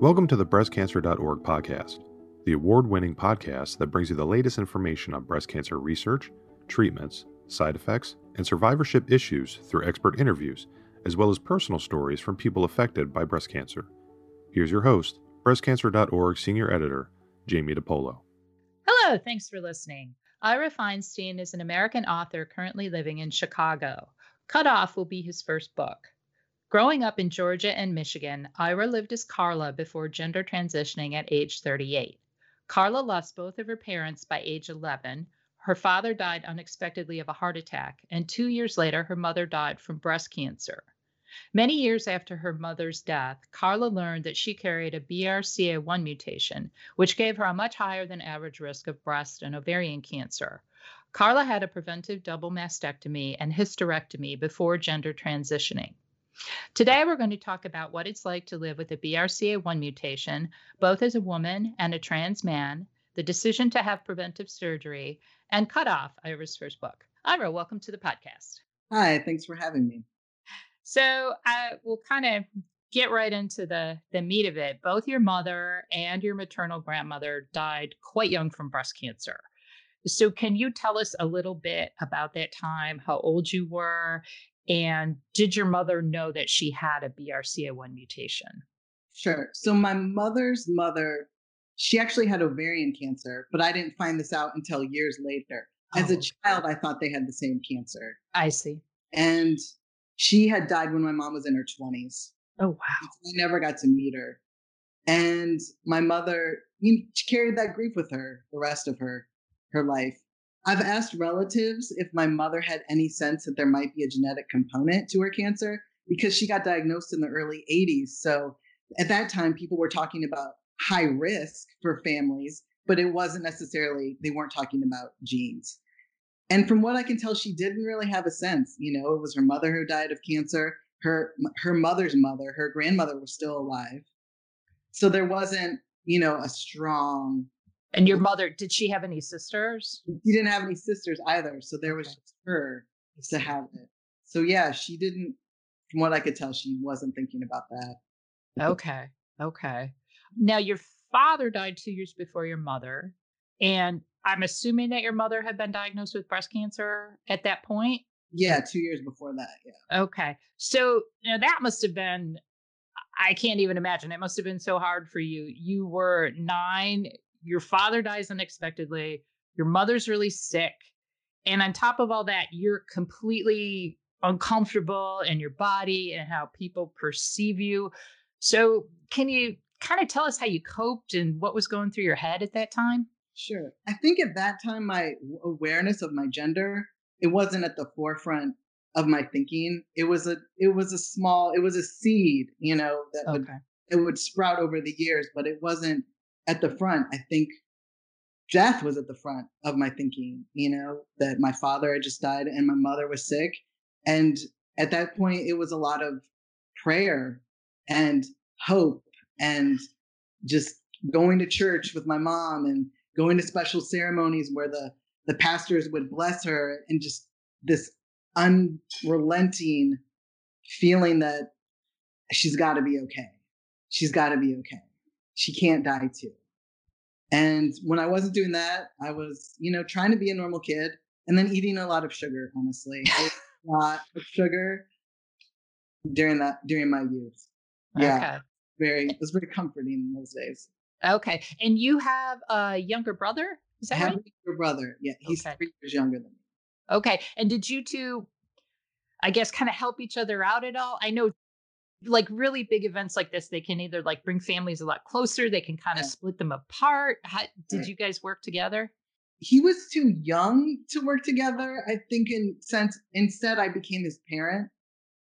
Welcome to the BreastCancer.org podcast, the award winning podcast that brings you the latest information on breast cancer research, treatments, side effects, and survivorship issues through expert interviews, as well as personal stories from people affected by breast cancer. Here's your host, BreastCancer.org senior editor, Jamie DePolo. Hello, thanks for listening. Ira Feinstein is an American author currently living in Chicago. Cut Off will be his first book. Growing up in Georgia and Michigan, Ira lived as Carla before gender transitioning at age 38. Carla lost both of her parents by age 11. Her father died unexpectedly of a heart attack, and two years later, her mother died from breast cancer. Many years after her mother's death, Carla learned that she carried a BRCA1 mutation, which gave her a much higher than average risk of breast and ovarian cancer. Carla had a preventive double mastectomy and hysterectomy before gender transitioning. Today, we're going to talk about what it's like to live with a BRCA1 mutation, both as a woman and a trans man, the decision to have preventive surgery, and cut off Ira's first book. Ira, welcome to the podcast. Hi, thanks for having me. So, I will kind of get right into the the meat of it. Both your mother and your maternal grandmother died quite young from breast cancer. So, can you tell us a little bit about that time, how old you were, and did your mother know that she had a BRCA1 mutation? Sure. So my mother's mother, she actually had ovarian cancer, but I didn't find this out until years later. As oh. a child, I thought they had the same cancer. I see. And she had died when my mom was in her 20s. Oh, wow. I never got to meet her. And my mother, she carried that grief with her the rest of her her life. I've asked relatives if my mother had any sense that there might be a genetic component to her cancer because she got diagnosed in the early 80s. So at that time, people were talking about high risk for families, but it wasn't necessarily, they weren't talking about genes. And from what I can tell, she didn't really have a sense. You know, it was her mother who died of cancer. Her her mother's mother, her grandmother was still alive. So there wasn't, you know, a strong and your mother, did she have any sisters? She didn't have any sisters either. So there was just her to have it. So yeah, she didn't, from what I could tell, she wasn't thinking about that. Okay. Okay. Now, your father died two years before your mother. And I'm assuming that your mother had been diagnosed with breast cancer at that point. Yeah, two years before that. Yeah. Okay. So you know, that must have been, I can't even imagine. It must have been so hard for you. You were nine your father dies unexpectedly, your mother's really sick, and on top of all that, you're completely uncomfortable in your body and how people perceive you. So, can you kind of tell us how you coped and what was going through your head at that time? Sure. I think at that time, my awareness of my gender it wasn't at the forefront of my thinking. It was a it was a small it was a seed, you know, that okay. would it would sprout over the years, but it wasn't at the front, I think death was at the front of my thinking, you know, that my father had just died and my mother was sick. And at that point, it was a lot of prayer and hope and just going to church with my mom and going to special ceremonies where the, the pastors would bless her and just this unrelenting feeling that she's got to be okay. She's got to be okay she can't die too. And when I wasn't doing that, I was, you know, trying to be a normal kid and then eating a lot of sugar, honestly. a lot of sugar during that during my youth. Yeah. Okay. Very it was very comforting in those days. Okay. And you have a younger brother? Is that I have right? a younger brother. Yeah. He's okay. three years younger than me. Okay. And did you two I guess kind of help each other out at all? I know like really big events like this they can either like bring families a lot closer they can kind of yeah. split them apart. How, did right. you guys work together? He was too young to work together i think in sense instead i became his parent.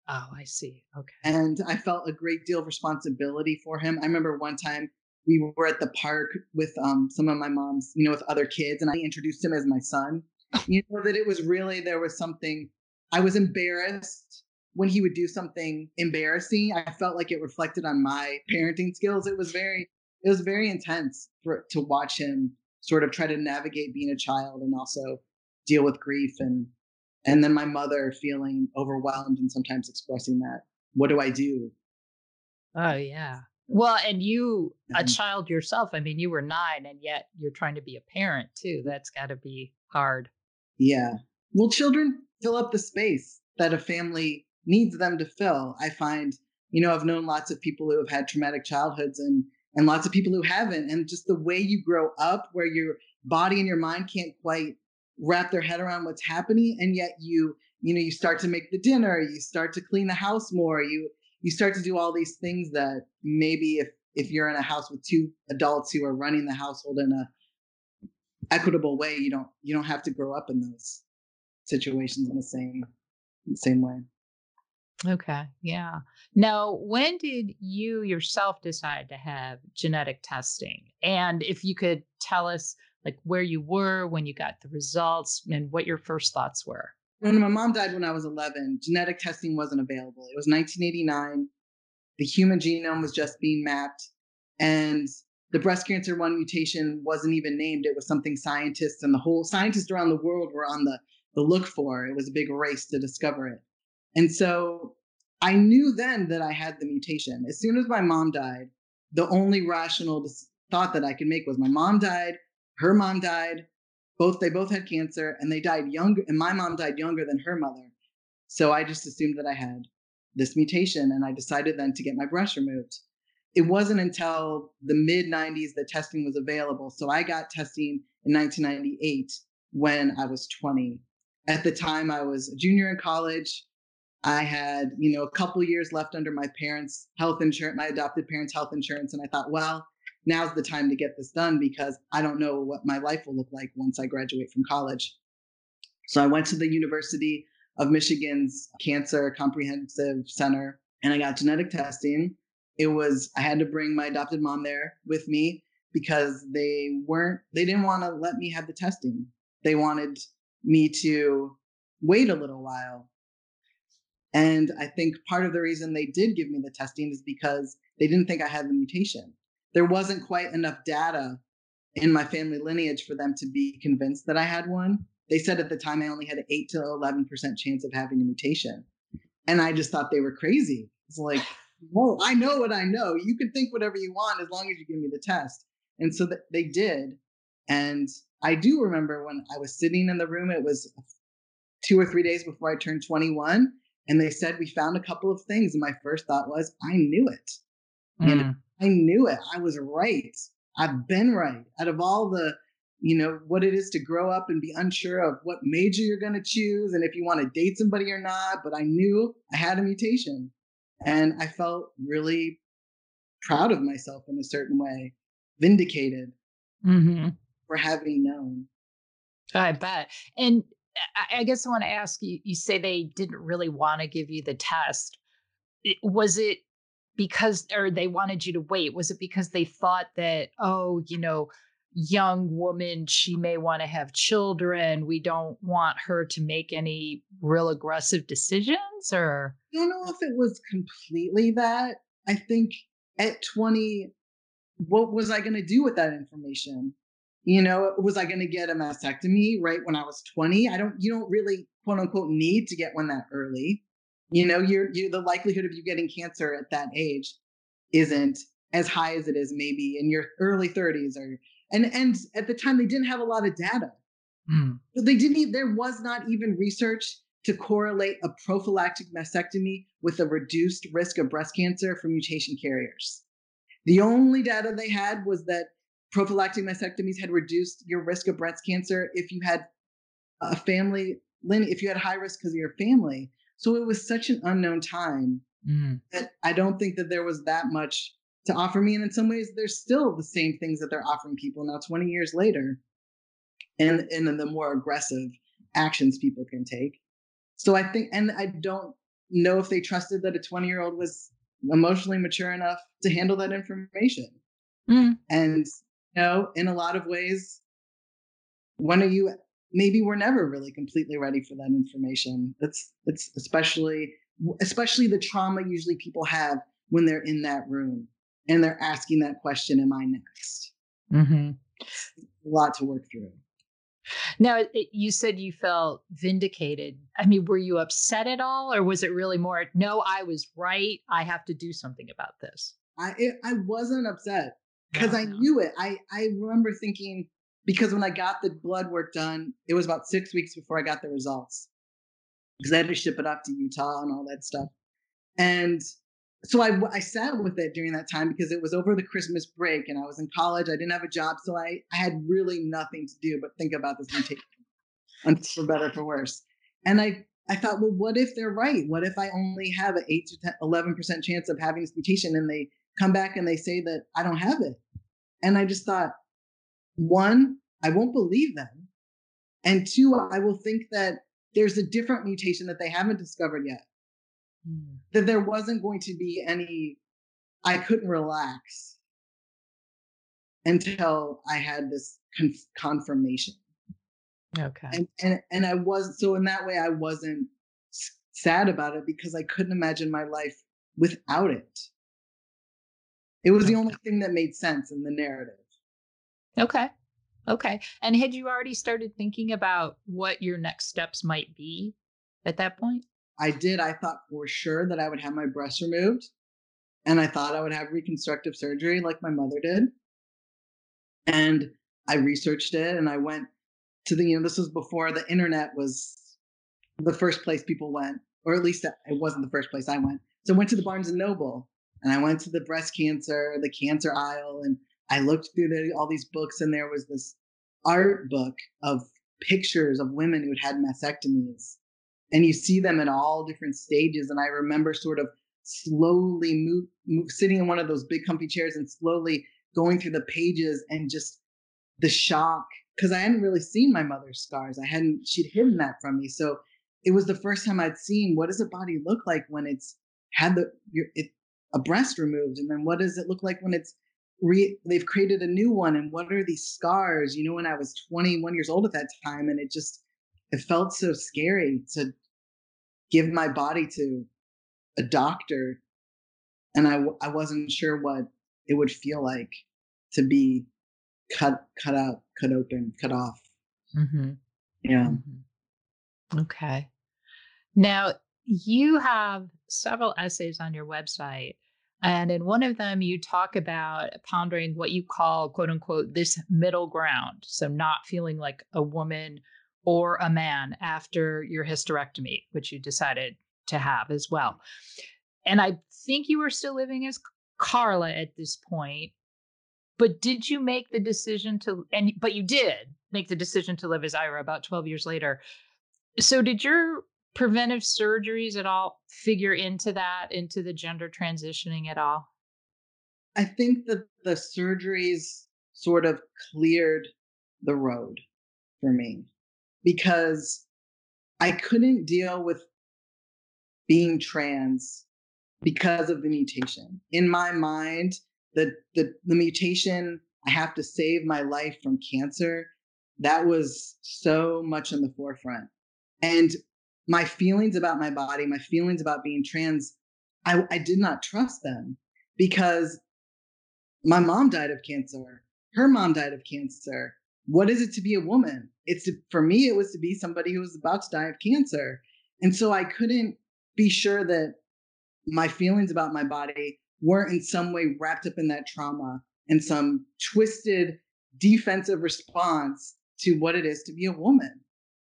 Oh i see okay. And i felt a great deal of responsibility for him. I remember one time we were at the park with um, some of my mom's you know with other kids and i introduced him as my son. You know that it was really there was something i was embarrassed when he would do something embarrassing, I felt like it reflected on my parenting skills. It was very, it was very intense for, to watch him sort of try to navigate being a child and also deal with grief and and then my mother feeling overwhelmed and sometimes expressing that. What do I do? Oh yeah. Well, and you, a mm-hmm. child yourself, I mean, you were nine and yet you're trying to be a parent too. That's got to be hard. Yeah. Well, children fill up the space that a family needs them to fill. I find, you know, I've known lots of people who have had traumatic childhoods and and lots of people who haven't. And just the way you grow up, where your body and your mind can't quite wrap their head around what's happening, and yet you, you know, you start to make the dinner, you start to clean the house more, you you start to do all these things that maybe if if you're in a house with two adults who are running the household in a equitable way, you don't you don't have to grow up in those situations in the same the same way. Okay. Yeah. Now, when did you yourself decide to have genetic testing? And if you could tell us like where you were when you got the results and what your first thoughts were. When my mom died when I was 11, genetic testing wasn't available. It was 1989. The human genome was just being mapped and the breast cancer one mutation wasn't even named. It was something scientists and the whole scientists around the world were on the, the look for. It was a big race to discover it. And so I knew then that I had the mutation. As soon as my mom died, the only rational thought that I could make was my mom died, her mom died, both they both had cancer and they died younger and my mom died younger than her mother. So I just assumed that I had this mutation and I decided then to get my breast removed. It wasn't until the mid 90s that testing was available. So I got testing in 1998 when I was 20. At the time I was a junior in college. I had, you know, a couple years left under my parents' health insurance, my adopted parents' health insurance. And I thought, well, now's the time to get this done because I don't know what my life will look like once I graduate from college. So I went to the University of Michigan's Cancer Comprehensive Center and I got genetic testing. It was, I had to bring my adopted mom there with me because they weren't, they didn't want to let me have the testing. They wanted me to wait a little while and I think part of the reason they did give me the testing is because they didn't think I had the mutation. There wasn't quite enough data in my family lineage for them to be convinced that I had one. They said at the time I only had an 8 to 11% chance of having a mutation. And I just thought they were crazy. It's like, well, I know what I know. You can think whatever you want as long as you give me the test. And so they did. And I do remember when I was sitting in the room, it was two or three days before I turned 21 and they said we found a couple of things. And my first thought was i knew it. Mm. and i knew it. I was right. I've been right. Out of all the you know what it is to grow up and be unsure of what major you're going to choose and if you want to date somebody or not but i knew i had a mutation. And i felt really proud of myself in a certain way vindicated mm-hmm. for having known. I bet. And I guess I want to ask you you say they didn't really want to give you the test. Was it because or they wanted you to wait? Was it because they thought that oh, you know, young woman, she may want to have children. We don't want her to make any real aggressive decisions or I don't know if it was completely that. I think at 20 what was I going to do with that information? You know, was I going to get a mastectomy right when I was 20? I don't, you don't really quote unquote need to get one that early. You know, you're, you the likelihood of you getting cancer at that age isn't as high as it is maybe in your early 30s or, and, and at the time they didn't have a lot of data. Mm. They didn't, there was not even research to correlate a prophylactic mastectomy with a reduced risk of breast cancer for mutation carriers. The only data they had was that prophylactic mastectomies had reduced your risk of breast cancer if you had a family if you had high risk because of your family. So it was such an unknown time mm. that i don't think that there was that much to offer me. And in some ways there's still the same things that they're offering people now 20 years later. And and the more aggressive actions people can take. So i think and i don't know if they trusted that a 20 year old was emotionally mature enough to handle that information. Mm. and know, in a lot of ways, when are you maybe we're never really completely ready for that information. That's it's especially especially the trauma usually people have when they're in that room and they're asking that question, am I next? Mm-hmm. A lot to work through. Now, it, you said you felt vindicated. I mean, were you upset at all, or was it really more, no, I was right. I have to do something about this? I it, I wasn't upset because I knew it. I I remember thinking because when I got the blood work done, it was about six weeks before I got the results because I had to ship it up to Utah and all that stuff. And so I, I sat with it during that time because it was over the Christmas break and I was in college. I didn't have a job. So I, I had really nothing to do but think about this mutation, for better for worse. And I, I thought, well, what if they're right? What if I only have an 8 to 10, 11% chance of having this mutation and they come back and they say that I don't have it? And I just thought, one, I won't believe them. And two, I will think that there's a different mutation that they haven't discovered yet. Mm. That there wasn't going to be any, I couldn't relax until I had this con- confirmation. Okay. And, and and I was so in that way I wasn't sad about it because I couldn't imagine my life without it. It was the only thing that made sense in the narrative. Okay. Okay. And had you already started thinking about what your next steps might be at that point? I did. I thought for sure that I would have my breast removed. And I thought I would have reconstructive surgery like my mother did. And I researched it and I went to the, you know, this was before the internet was the first place people went, or at least it wasn't the first place I went. So I went to the Barnes and Noble and I went to the breast cancer, the cancer aisle, and I looked through the, all these books, and there was this art book of pictures of women who had mastectomies. And you see them in all different stages. And I remember sort of slowly move, move, sitting in one of those big comfy chairs and slowly going through the pages and just the shock because I hadn't really seen my mother's scars. I hadn't, she'd hidden that from me. So it was the first time I'd seen what does a body look like when it's had the, your, it, a breast removed? And then what does it look like when it's re, they've created a new one and what are these scars you know when i was 21 years old at that time and it just it felt so scary to give my body to a doctor and i i wasn't sure what it would feel like to be cut cut out cut open cut off mm-hmm. yeah mm-hmm. okay now you have several essays on your website and in one of them, you talk about pondering what you call, quote unquote, this middle ground. So, not feeling like a woman or a man after your hysterectomy, which you decided to have as well. And I think you were still living as Carla at this point. But did you make the decision to, and but you did make the decision to live as Ira about 12 years later. So, did your preventive surgeries at all figure into that, into the gender transitioning at all? I think that the surgeries sort of cleared the road for me because I couldn't deal with being trans because of the mutation. In my mind, the, the, the mutation, I have to save my life from cancer, that was so much in the forefront. And my feelings about my body, my feelings about being trans, I, I did not trust them because my mom died of cancer. Her mom died of cancer. What is it to be a woman? It's to, for me, it was to be somebody who was about to die of cancer. And so I couldn't be sure that my feelings about my body weren't in some way wrapped up in that trauma and some twisted defensive response to what it is to be a woman.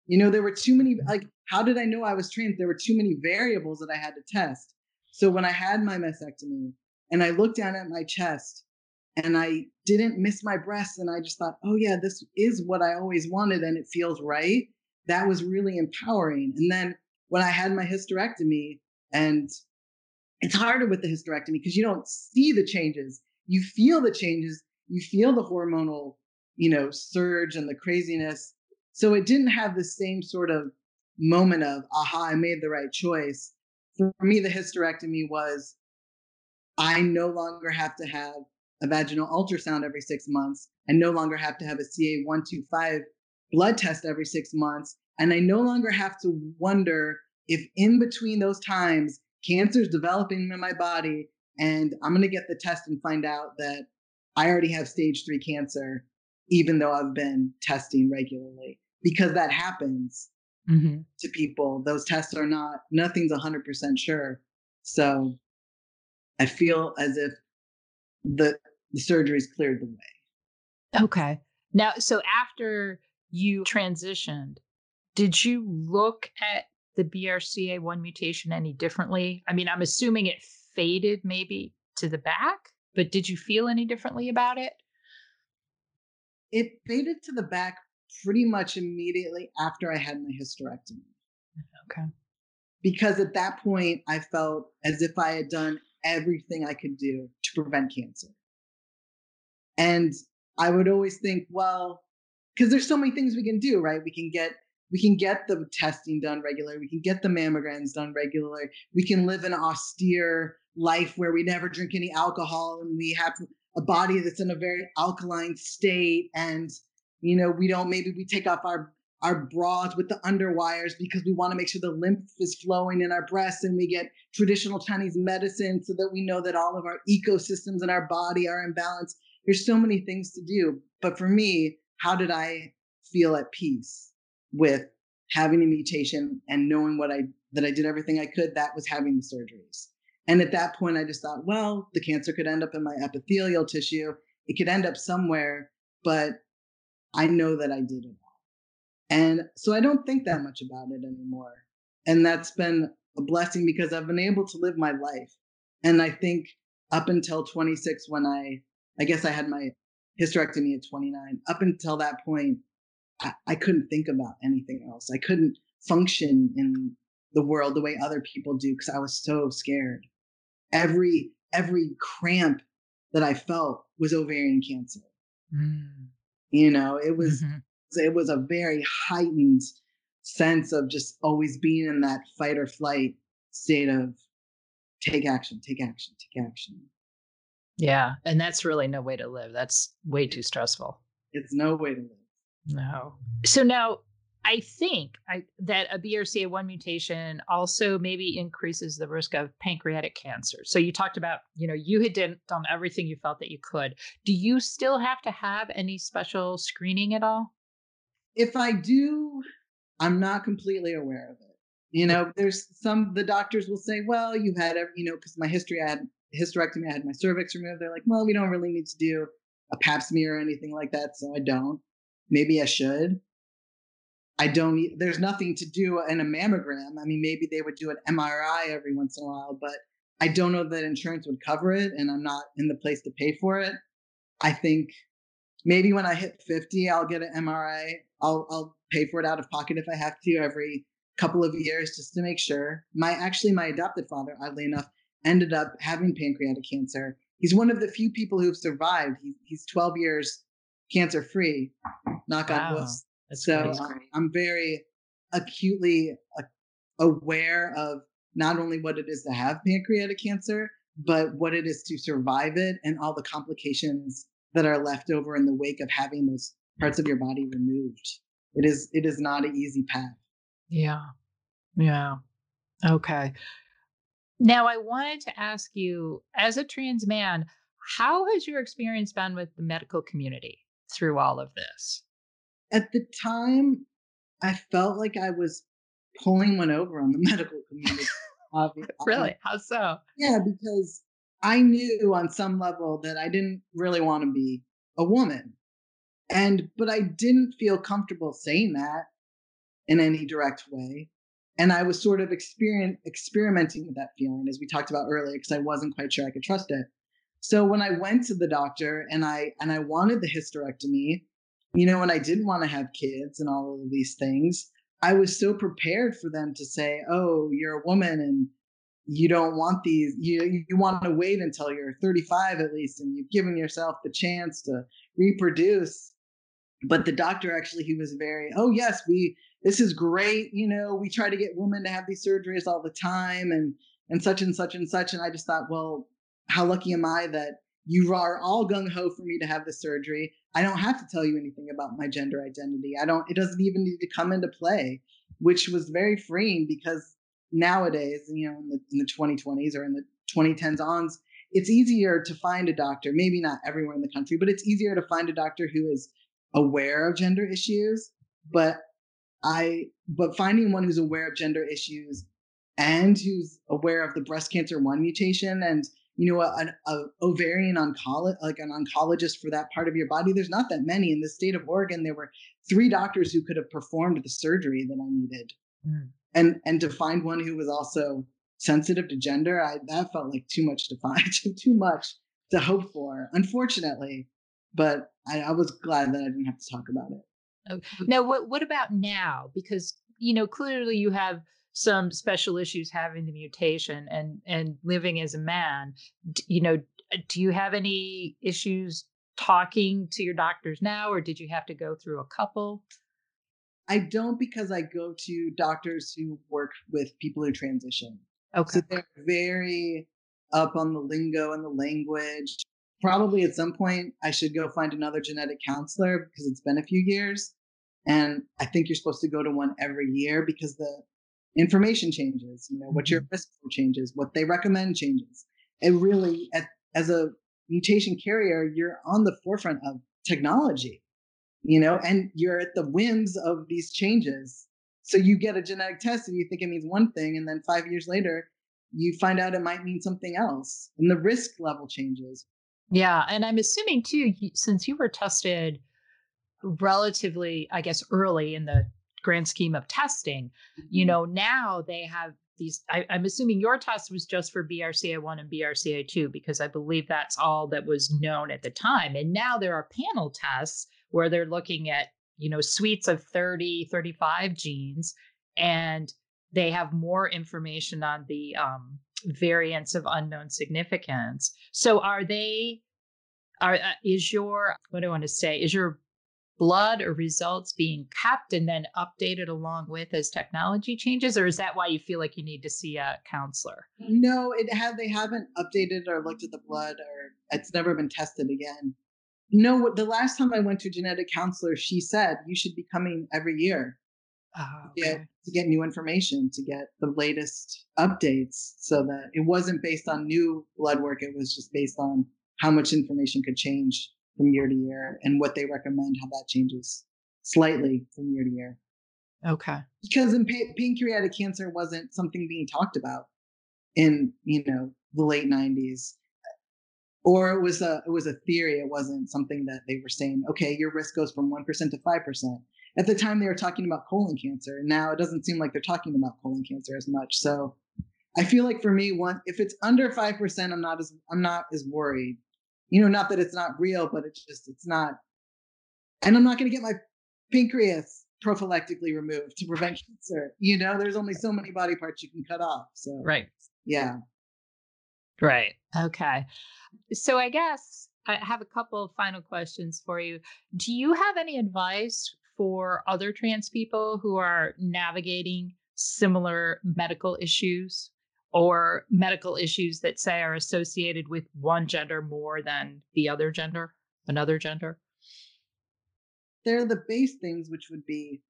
You know, there were too many, like, how did I know I was trans? There were too many variables that I had to test. So when I had my mastectomy and I looked down at my chest and I didn't miss my breasts and I just thought, oh, yeah, this is what I always wanted and it feels right. That was really empowering. And then when I had my hysterectomy, and it's harder with the hysterectomy because you don't see the changes, you feel the changes, you feel the hormonal, you know, surge and the craziness so it didn't have the same sort of moment of, aha, I made the right choice. For me, the hysterectomy was I no longer have to have a vaginal ultrasound every six months. I no longer have to have a CA125 blood test every six months. And I no longer have to wonder if in between those times, cancer is developing in my body and I'm going to get the test and find out that I already have stage three cancer even though I've been testing regularly because that happens mm-hmm. to people. Those tests are not, nothing's 100% sure. So I feel as if the the surgeries cleared the way. Okay. Now, so after you transitioned, did you look at the BRCA1 mutation any differently? I mean, I'm assuming it faded maybe to the back, but did you feel any differently about it? It faded to the back pretty much immediately after I had my hysterectomy. Okay. Because at that point, I felt as if I had done everything I could do to prevent cancer. And I would always think, well, because there's so many things we can do, right? We can get we can get the testing done regularly. We can get the mammograms done regularly. We can live an austere life where we never drink any alcohol and we have a body that's in a very alkaline state and you know we don't maybe we take off our our bras with the underwires because we want to make sure the lymph is flowing in our breasts and we get traditional chinese medicine so that we know that all of our ecosystems in our body are in balance there's so many things to do but for me how did i feel at peace with having a mutation and knowing what i that i did everything i could that was having the surgeries and at that point, I just thought, well, the cancer could end up in my epithelial tissue. It could end up somewhere, but I know that I did it all. And so I don't think that much about it anymore. And that's been a blessing because I've been able to live my life. And I think up until 26, when I, I guess I had my hysterectomy at 29, up until that point, I, I couldn't think about anything else. I couldn't function in the world the way other people do because I was so scared every every cramp that I felt was ovarian cancer. Mm. You know, it was mm-hmm. it was a very heightened sense of just always being in that fight or flight state of take action, take action, take action. Yeah, and that's really no way to live. That's way too stressful. It's no way to live. No. So now I think I, that a BRCA1 mutation also maybe increases the risk of pancreatic cancer. So you talked about, you know, you had done, done everything you felt that you could. Do you still have to have any special screening at all? If I do, I'm not completely aware of it. You know, there's some the doctors will say, well, you've had, every, you know, because my history, I had hysterectomy, I had my cervix removed. They're like, well, we don't really need to do a pap smear or anything like that, so I don't. Maybe I should I don't, there's nothing to do in a mammogram. I mean, maybe they would do an MRI every once in a while, but I don't know that insurance would cover it and I'm not in the place to pay for it. I think maybe when I hit 50, I'll get an MRI. I'll, I'll pay for it out of pocket if I have to every couple of years just to make sure. My, actually, my adopted father, oddly enough, ended up having pancreatic cancer. He's one of the few people who've survived. He's, he's 12 years cancer free. Knock wow. on wood. That's so great. Um, I'm very acutely aware of not only what it is to have pancreatic cancer, but what it is to survive it and all the complications that are left over in the wake of having those parts of your body removed. It is it is not an easy path. Yeah. Yeah. Okay. Now I wanted to ask you as a trans man, how has your experience been with the medical community through all of this? At the time, I felt like I was pulling one over on the medical community. Uh, really? How so? Yeah, because I knew on some level that I didn't really want to be a woman. And, but I didn't feel comfortable saying that in any direct way. And I was sort of experiment, experimenting with that feeling, as we talked about earlier, because I wasn't quite sure I could trust it. So when I went to the doctor and I and I wanted the hysterectomy, you know, when I didn't want to have kids and all of these things, I was so prepared for them to say, "Oh, you're a woman and you don't want these. You you want to wait until you're 35 at least, and you've given yourself the chance to reproduce." But the doctor actually, he was very, "Oh yes, we this is great. You know, we try to get women to have these surgeries all the time, and and such and such and such." And I just thought, well, how lucky am I that you are all gung ho for me to have the surgery. I don't have to tell you anything about my gender identity. I don't, it doesn't even need to come into play, which was very freeing because nowadays, you know, in the, in the 2020s or in the 2010s ons, it's easier to find a doctor, maybe not everywhere in the country, but it's easier to find a doctor who is aware of gender issues. But I, but finding one who's aware of gender issues and who's aware of the breast cancer one mutation and you know, an a ovarian oncologist, like an oncologist for that part of your body. There's not that many in the state of Oregon. There were three doctors who could have performed the surgery that I needed, mm. and and to find one who was also sensitive to gender, I that felt like too much to find, too much to hope for. Unfortunately, but I, I was glad that I didn't have to talk about it. Oh, now, what what about now? Because you know clearly you have some special issues having the mutation and and living as a man. You know, do you have any issues talking to your doctors now, or did you have to go through a couple? I don't because I go to doctors who work with people who transition. Okay. So they're very up on the lingo and the language. Probably at some point, I should go find another genetic counselor because it's been a few years. And I think you're supposed to go to one every year because the information changes, you know, what your mm-hmm. risk changes, what they recommend changes. It really, at, as a mutation carrier, you're on the forefront of technology, you know, and you're at the whims of these changes. So you get a genetic test and you think it means one thing, and then five years later, you find out it might mean something else, and the risk level changes. Yeah, and I'm assuming too, since you were tested relatively, I guess, early in the grand scheme of testing, you mm-hmm. know, now they have these. I, am assuming your test was just for BRCA1 and BRCA2 because I believe that's all that was known at the time. And now there are panel tests where they're looking at you know, suites of 30, 35 genes, and they have more information on the um, variants of unknown significance. So are they, are, uh, is your, what do I want to say, is your blood or results being kept and then updated along with as technology changes or is that why you feel like you need to see a counselor no it had they haven't updated or looked at the blood or it's never been tested again no, the last time I went to a genetic counselor, she said you should be coming every year oh, okay. to, get, to get new information, to get the latest updates, so that it wasn't based on new blood work. It was just based on how much information could change from year to year and what they recommend, how that changes slightly from year to year. Okay. Because in pa- pancreatic cancer wasn't something being talked about in you know the late 90s or it was a it was a theory it wasn't something that they were saying okay your risk goes from 1% to 5% at the time they were talking about colon cancer now it doesn't seem like they're talking about colon cancer as much so i feel like for me one if it's under 5% i'm not as i'm not as worried you know not that it's not real but it's just it's not and i'm not going to get my pancreas prophylactically removed to prevent cancer you know there's only so many body parts you can cut off so right. yeah. Right. Okay. So I guess I have a couple of final questions for you. Do you have any advice for other trans people who are navigating similar medical issues or medical issues that say are associated with one gender more than the other gender, another gender? They're the base things, which would be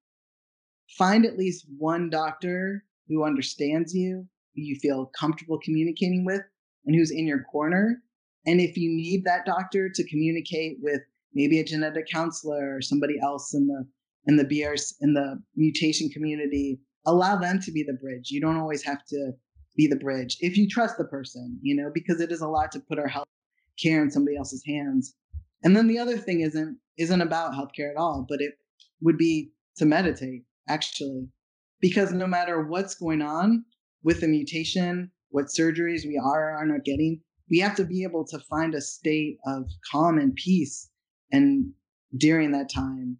find at least one doctor who understands you, who you feel comfortable communicating with, and who's in your corner and if you need that doctor to communicate with maybe a genetic counselor or somebody else in the in the BRs in the mutation community, allow them to be the bridge. You don't always have to be the bridge if you trust the person, you know, because it is a lot to put our health care in somebody else's hands. And then the other thing isn't isn't about healthcare at all, but it would be to meditate actually, because no matter what's going on with the mutation, what surgeries we are or are not getting, we have to be able to find a state of calm and peace and during that time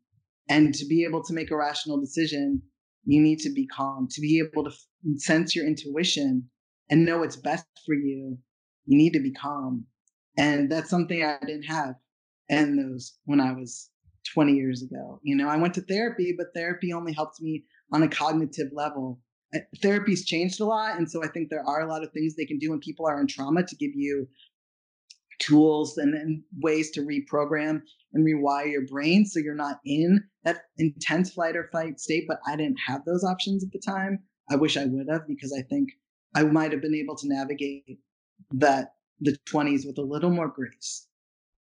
and to be able to make a rational decision you need to be calm to be able to f- sense your intuition and know what's best for you you need to be calm. And that's something i didn't have in those when i was 20 years ago. You know i went to therapy but therapy only helped me on a cognitive level. Eh, Therapy's changed a lot and so i think there are a lot of things they can do when people are in trauma to give you tools and, and ways to reprogram and rewire your brain so you're not in that intense flight or fight state but i didn't have those options at the time i wish i would have because i think i might have been able to navigate that the 20s with a little more grace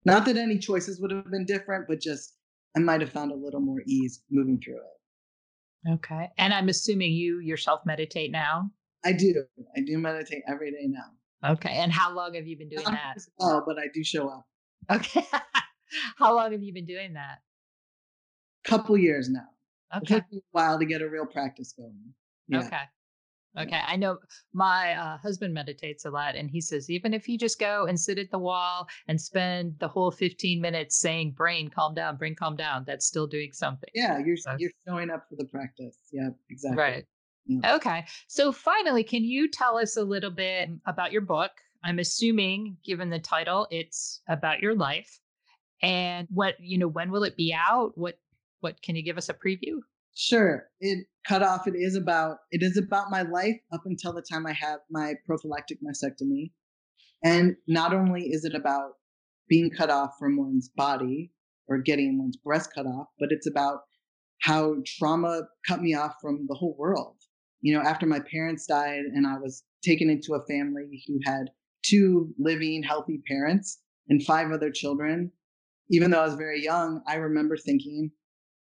not that any choices would have been different but just i might have found a little more ease moving through it Okay. And I'm assuming you yourself meditate now? I do. I do meditate every day now. Okay. And how long have you been doing that? Oh, but I do show up. Okay. how long have you been doing that? Couple years now. Okay. It took me a while to get a real practice going. Yeah. Okay. Okay. I know my uh, husband meditates a lot, and he says even if you just go and sit at the wall and spend the whole 15 minutes saying, brain, calm down, brain, calm down, that's still doing something. Yeah. You're, so. you're showing up for the practice. Yeah. Exactly. Right. Yeah. Okay. So finally, can you tell us a little bit about your book? I'm assuming, given the title, it's about your life. And what, you know, when will it be out? What, what can you give us a preview? Sure. It cut off. It is about it is about my life up until the time I have my prophylactic mastectomy. And not only is it about being cut off from one's body or getting one's breast cut off, but it's about how trauma cut me off from the whole world. You know, after my parents died and I was taken into a family who had two living, healthy parents and five other children, even though I was very young, I remember thinking,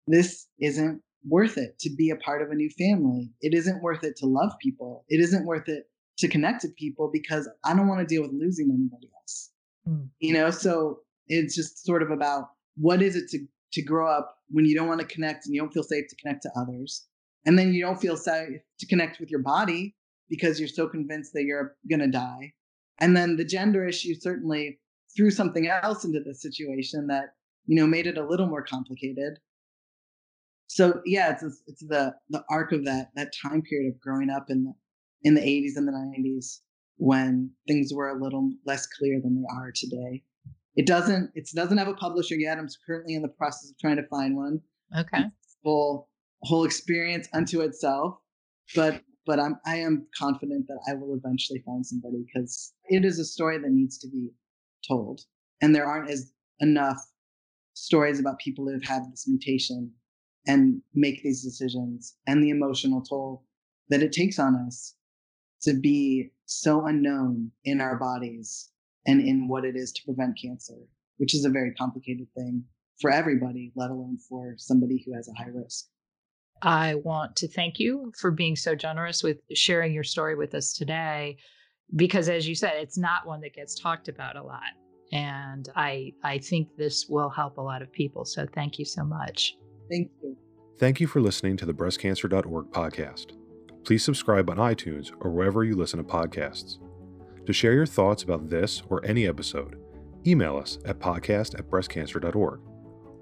this isn't worth it to be a part of a new family. It isn't worth it to love people. It isn't worth it to connect to people because I don't want to deal with losing anybody else. Mm. You know, so it's just sort of about what is it to to grow up when you don't want to connect and you don't feel safe to connect to others. And then you don't feel safe to connect with your body because you're so convinced that you're going to die. And then the gender issue certainly threw something else into the situation that, you know, made it a little more complicated so yeah, it's it's the the arc of that that time period of growing up in the in the 80s and the 90s when things were a little less clear than they are today. It doesn't it doesn't have a publisher yet. I'm currently in the process of trying to find one. Okay. Whole whole experience unto itself, but but I'm I am confident that I will eventually find somebody because it is a story that needs to be told, and there aren't as enough stories about people who have had this mutation and make these decisions and the emotional toll that it takes on us to be so unknown in our bodies and in what it is to prevent cancer, which is a very complicated thing for everybody, let alone for somebody who has a high risk. I want to thank you for being so generous with sharing your story with us today because as you said it's not one that gets talked about a lot and I I think this will help a lot of people so thank you so much. Thank you. Thank you for listening to the breastcancer.org podcast. Please subscribe on iTunes or wherever you listen to podcasts. To share your thoughts about this or any episode, email us at podcast at breastcancer.org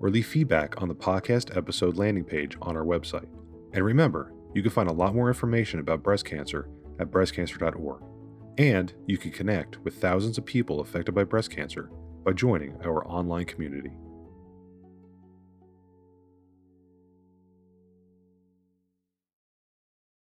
or leave feedback on the podcast episode landing page on our website. And remember, you can find a lot more information about breast cancer at breastcancer.org. And you can connect with thousands of people affected by breast cancer by joining our online community.